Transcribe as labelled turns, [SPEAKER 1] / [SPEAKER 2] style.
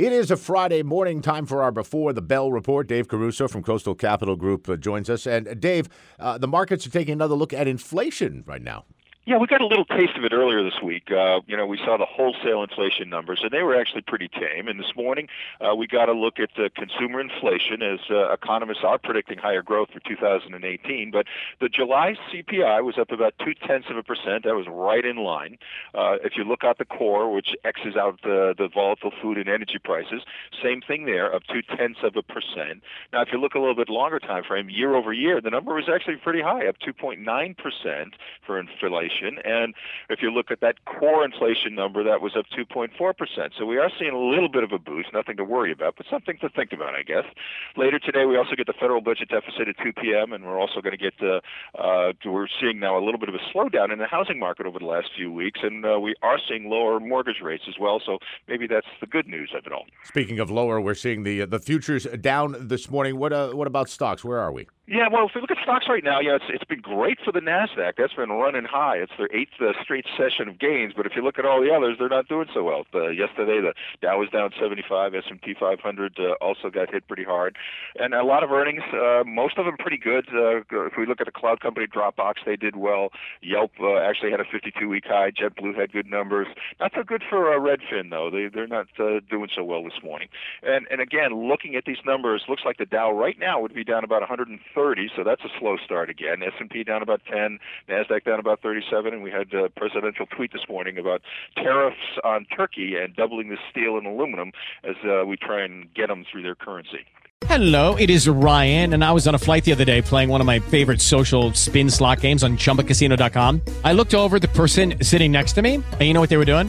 [SPEAKER 1] It is a Friday morning time for our Before the Bell report. Dave Caruso from Coastal Capital Group uh, joins us. And uh, Dave, uh, the markets are taking another look at inflation right now.
[SPEAKER 2] Yeah, we got a little taste of it earlier this week. Uh, you know, we saw the wholesale inflation numbers, and they were actually pretty tame. And this morning, uh, we got a look at uh, consumer inflation as uh, economists are predicting higher growth for 2018. But the July CPI was up about two tenths of a percent. That was right in line. Uh, if you look at the core, which X's out the, the volatile food and energy prices, same thing there, up two tenths of a percent. Now, if you look a little bit longer time frame, year over year, the number was actually pretty high, up 2.9 percent for inflation inflation. And if you look at that core inflation number, that was up 2.4%. So we are seeing a little bit of a boost, nothing to worry about, but something to think about, I guess. Later today, we also get the federal budget deficit at 2 p.m., and we're also going to get the, uh, we're seeing now a little bit of a slowdown in the housing market over the last few weeks, and uh, we are seeing lower mortgage rates as well. So maybe that's the good news of it all.
[SPEAKER 1] Speaking of lower, we're seeing the the futures down this morning. What uh, what about stocks? Where are we?
[SPEAKER 2] Yeah, well, if we look at stocks right now, yeah, it's it's been great for the Nasdaq. That's been running high. It's their eighth uh, straight session of gains. But if you look at all the others, they're not doing so well. Uh, yesterday, the Dow was down 75. S&P 500 uh, also got hit pretty hard, and a lot of earnings. Uh, most of them pretty good. Uh, if we look at the cloud company Dropbox, they did well. Yelp uh, actually had a 52-week high. JetBlue had good numbers. Not so good for uh, Redfin though. They they're not uh, doing so well this morning. And and again, looking at these numbers, looks like the Dow right now would be down about 130. So that's a slow start again. S&P down about 10, Nasdaq down about 37, and we had a presidential tweet this morning about tariffs on Turkey and doubling the steel and aluminum as uh, we try and get them through their currency.
[SPEAKER 3] Hello, it is Ryan, and I was on a flight the other day playing one of my favorite social spin slot games on ChumbaCasino.com. I looked over the person sitting next to me, and you know what they were doing?